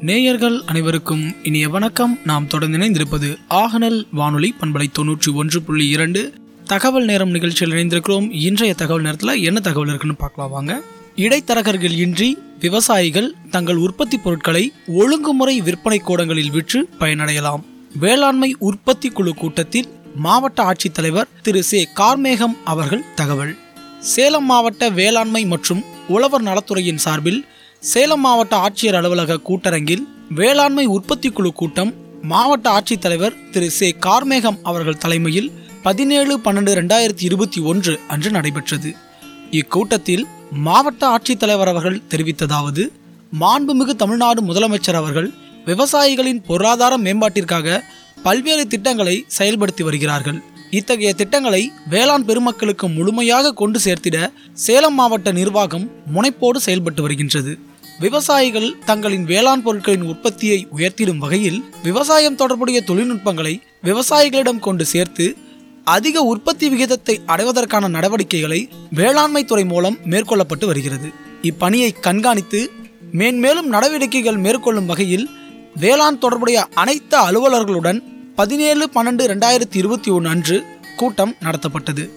நேயர்கள் அனைவருக்கும் இனிய வணக்கம். நாம் தொடர்ந்து இணைந்திருப்பது ஆகநல் வானொலி பண்பலை தொன்னூற்றி ஒன்று புள்ளி இரண்டு. தகவல் நேரம் நிகழ்ச்சியில் இணைந்திருக்கிறோம். இன்றைய தகவல் நேரத்தில் என்ன தகவல் இருக்குன்னு பார்க்கலாம் வாங்க. இடைத்தரகர்கள் இன்றி விவசாயிகள் தங்கள் உற்பத்தி பொருட்களை ஒழுங்குமுறை விற்பனை கூடங்களில் விற்று பயனடையலாம். வேளாண்மை உற்பத்தி குழு கூட்டத்தில் மாவட்ட ஆட்சித்தலைவர் திரு. சே. கார்மேகம் அவர்கள் தகவல். சேலம் மாவட்ட வேளாண்மை மற்றும் உழவர் நலத்துறையின் சார்பில் சேலம் மாவட்ட ஆட்சியர் அலுவலக கூட்டரங்கில் வேளாண்மை உற்பத்தி குழு கூட்டம் மாவட்ட ஆட்சித்தலைவர் திரு சே. கார்மேகம் அவர்கள் தலைமையில் பதினேழு பன்னெண்டு ரெண்டாயிரத்தி இருபத்தி ஒன்று அன்று நடைபெற்றது. இக்கூட்டத்தில் மாவட்ட ஆட்சித்தலைவர் அவர்கள் தெரிவித்ததாவது மாண்புமிகு தமிழ்நாடு முதலமைச்சர் அவர்கள் விவசாயிகளின் பொருளாதார மேம்பாட்டிற்காக பல்வேறு திட்டங்களை செயல்படுத்தி வருகிறார்கள். இத்தகைய திட்டங்களை வேளாண் பெருமக்களுக்கு முழுமையாக கொண்டு சேர்த்திட சேலம் மாவட்ட நிர்வாகம் முனைப்போடு செயல்பட்டு வருகின்றது. விவசாயிகள் தங்களின் வேளாண் பொருட்களின் உற்பத்தியை உயர்த்திடும் வகையில் விவசாயம் தொடர்புடைய தொழில்நுட்பங்களை விவசாயிகளிடம் கொண்டு சேர்த்து அதிக உற்பத்தி விகிதத்தை அடைவதற்கான நடவடிக்கைகளை வேளாண்மை துறை மூலம் மேற்கொள்ளப்பட்டு வருகிறது. இப்பணியை கண்காணித்து மேன்மேலும் நடவடிக்கைகள் மேற்கொள்ளும் வகையில் வேளாண் தொடர்புடைய அனைத்து அலுவலர்களுடன் பதினேழு பன்னெண்டு ரெண்டாயிரத்தி இருபத்தி ஒன்று அன்று கூட்டம் நடத்தப்பட்டது.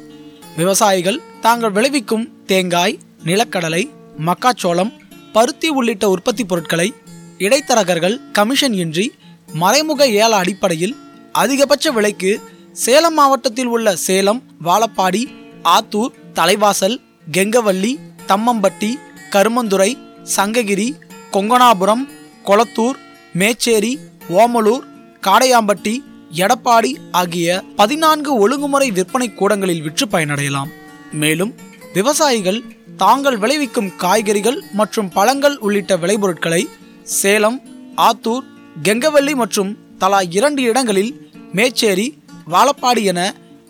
விவசாயிகள் தாங்கள் விளைவிக்கும் தேங்காய் நிலக்கடலை மக்காச்சோளம் பருத்தி உள்ளிட்ட உற்பத்தி பொருட்களை இடைத்தரகர்கள் கமிஷன் இன்றி மறைமுக ஏல அடிப்படையில் அதிகபட்ச விலைக்கு சேலம் மாவட்டத்தில் உள்ள சேலம் வாழப்பாடி ஆத்தூர் தலைவாசல் கெங்கவல்லி தம்மம்பட்டி கருமந்துறை சங்ககிரி கொங்கனாபுரம் கொளத்தூர் மேச்சேரி ஓமலூர் காடையாம்பட்டி எடப்பாடி ஆகிய பதினான்கு ஒழுங்குமுறை விற்பனை கூடங்களில் விற்று பயனடையலாம். மேலும் விவசாயிகள் தாங்கள் விளைவிக்கும் காய்கறிகள் மற்றும் பழங்கள் உள்ளிட்ட விளைபொருட்களை சேலம் ஆத்தூர் கெங்கவல்லி மற்றும் தலா இரண்டு இடங்களில் மேச்சேரி வாழப்பாடி என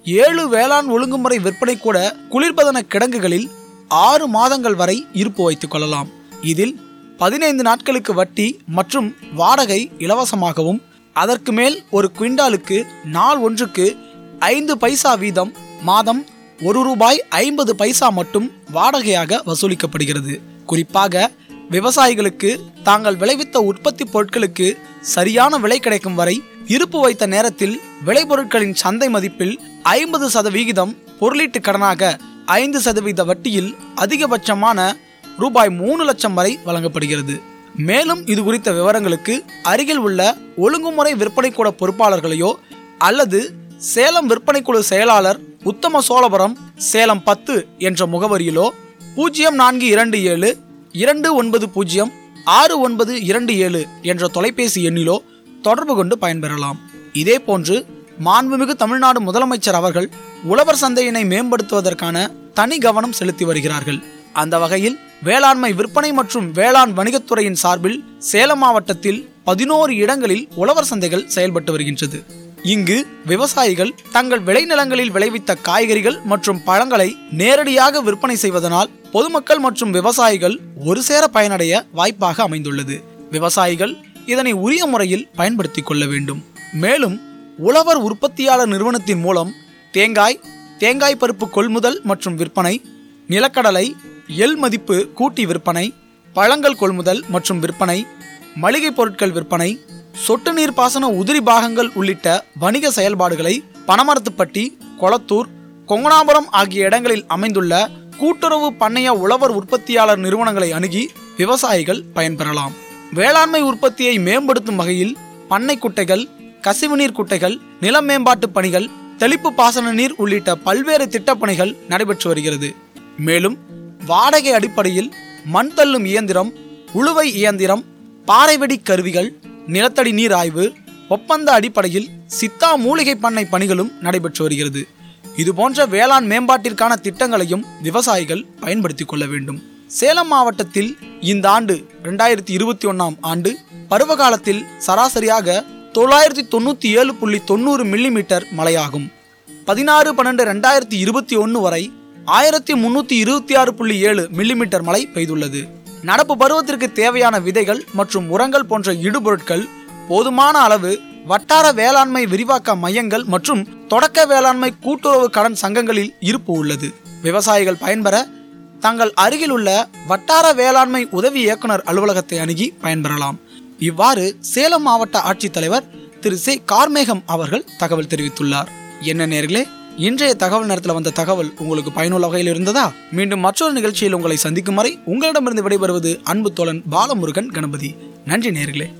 ஏழு வேளாண் ஒழுங்குமுறை விற்பனை கூட குளிர்பதன கிடங்குகளில் ஆறு மாதங்கள் வரை இருப்பு வைத்துக் கொள்ளலாம். இதில் பதினைந்து நாட்களுக்கு வட்டி மற்றும் வாடகை இலவசமாகவும் அதற்கு மேல் ஒரு குவிண்டாலுக்கு நாள் ஒன்றுக்கு ஐந்து பைசா வீதம் மாதம் ஒரு ரூபாய் ஐம்பது பைசா மட்டும் வாடகையாக வசூலிக்கப்படுகிறது. குறிப்பாக விவசாயிகளுக்கு தாங்கள் விளைவித்த உற்பத்தி பொருட்களுக்கு சரியான விலை கிடைக்கும் வரை இருப்பு வைத்த நேரத்தில் விளைபொருட்களின் சந்தை மதிப்பில் ஐம்பது சதவிகிதம் பொருளீட்டு கடனாக ஐந்து சதவீத வட்டியில் அதிகபட்சமான ரூபாய் மூணு லட்சம் வரை வழங்கப்படுகிறது. மேலும் இது குறித்த விவரங்களுக்கு அருகில் உள்ள ஒழுங்குமுறை விற்பனை கூட பொறுப்பாளர்களையோ அல்லது சேலம் விற்பனை குழு செயலாளர் உத்தம சோழபுரம் சேலம் பத்து என்ற முகவரியிலோ பூஜ்ஜியம் நான்கு இரண்டு ஏழு இரண்டு ஒன்பது பூஜ்ஜியம் ஆறு ஒன்பது இரண்டு ஏழு என்ற தொலைபேசி எண்ணிலோ தொடர்பு கொண்டு பயன்பெறலாம். இதேபோன்று மாண்புமிகு தமிழ்நாடு முதலமைச்சர் அவர்கள் உழவர் சந்தையினை மேம்படுத்துவதற்கான தனி கவனம் செலுத்தி வருகிறார்கள். அந்த வகையில் வேளாண்மை விற்பனை மற்றும் வேளாண் வணிகத்துறையின் சார்பில் சேலம் மாவட்டத்தில் பதினோரு இடங்களில் உழவர் சந்தைகள் செயல்பட்டு வருகின்றது. இங்கு விவசாயிகள் தங்கள் விளைநிலங்களில் விளைவித்த காய்கறிகள் மற்றும் பழங்களை நேரடியாக விற்பனை செய்வதனால் பொதுமக்கள் மற்றும் விவசாயிகள் ஒரு சேர பயனடைய வாய்ப்பாக அமைந்துள்ளது. விவசாயிகள் இதனை உரிய முறையில் பயன்படுத்திக் கொள்ள வேண்டும். மேலும் உழவர் உற்பத்தியாளர் நிறுவனத்தின் மூலம் தேங்காய் தேங்காய் பருப்பு கொள்முதல் மற்றும் விற்பனை நிலக்கடலை எல் மதிப்பு கூட்டி விற்பனை பழங்கள் கொள்முதல் மற்றும் விற்பனை மளிகை பொருட்கள் விற்பனை சொட்டு நீர் பாசன உதிரி பாகங்கள் உள்ளிட்ட வணிக செயல்பாடுகளை பனமரத்துப்பட்டி கொளத்தூர் கொங்கணாபுரம் ஆகிய இடங்களில் அமைந்துள்ள கூட்டுறவு பண்ணைய உழவர் உற்பத்தியாளர் நிறுவனங்களை அணுகி விவசாயிகள் பயன்பெறலாம். வேளாண்மை உற்பத்தியை மேம்படுத்தும் வகையில் பண்ணை குட்டைகள் கசிவுநீர் குட்டைகள் நில மேம்பாட்டு பணிகள் தெளிப்பு பாசன நீர் உள்ளிட்ட பல்வேறு திட்டப்பணிகள் நடைபெற்று வருகிறது. மேலும் வாடகை அடிப்படையில் மண் தள்ளும் இயந்திரம் உழுவை இயந்திரம் பாறைவெடி கருவிகள் நிலத்தடி நீர் ஆய்வு ஒப்பந்த அடிப்படையில் சித்தா மூலிகை பண்ணை பணிகளும் நடைபெற்று வருகிறது. இதுபோன்ற வேளாண் மேம்பாட்டிற்கான திட்டங்களையும் விவசாயிகள் பயன்படுத்திக் கொள்ள வேண்டும். சேலம் மாவட்டத்தில் இந்த ஆண்டு ரெண்டாயிரத்தி இருபத்தி ஒன்றாம் ஆண்டு பருவகாலத்தில் சராசரியாக தொள்ளாயிரத்தி தொண்ணூற்றி ஏழு புள்ளி தொண்ணூறு மில்லிமீட்டர் மழையாகும். பதினாறு பன்னெண்டு ரெண்டாயிரத்தி இருபத்தி ஒன்று வரை ஆயிரத்தி முன்னூற்றி இருபத்தி ஆறு புள்ளி ஏழு மில்லிமீட்டர் மழை பெய்துள்ளது. நடப்பு பருவத்திற்கு தேவையான விதைகள் மற்றும் உரங்கள் போன்ற இடுபொருட்கள் போதுமான அளவு வட்டார வேளாண்மை விரிவாக்க மையங்கள் மற்றும் தொடக்க வேளாண்மை கூட்டுறவு கடன் சங்கங்களில் இருப்பு உள்ளது. விவசாயிகள் பயன்பெற தங்கள் அருகில் உள்ள வட்டார வேளாண்மை உதவி இயக்குனர் அலுவலகத்தை அணுகி பயன்பெறலாம். இவ்வாறு சேலம் மாவட்ட ஆட்சித்தலைவர் திரு. சே. கார்மேகம் அவர்கள் தகவல் தெரிவித்துள்ளார். என்ன நேர்களே இன்றைய தகவல் நேரத்தில் வந்த தகவல் உங்களுக்கு பயனுள்ள வகையில் இருந்ததா? மீண்டும் மற்றொரு நிகழ்ச்சியில் உங்களை சந்திக்கும் வரை உங்களிடமிருந்து விடைபெறுவது அன்பு தோழன் பாலமுருகன் கணபதி. நன்றி நேர்களே.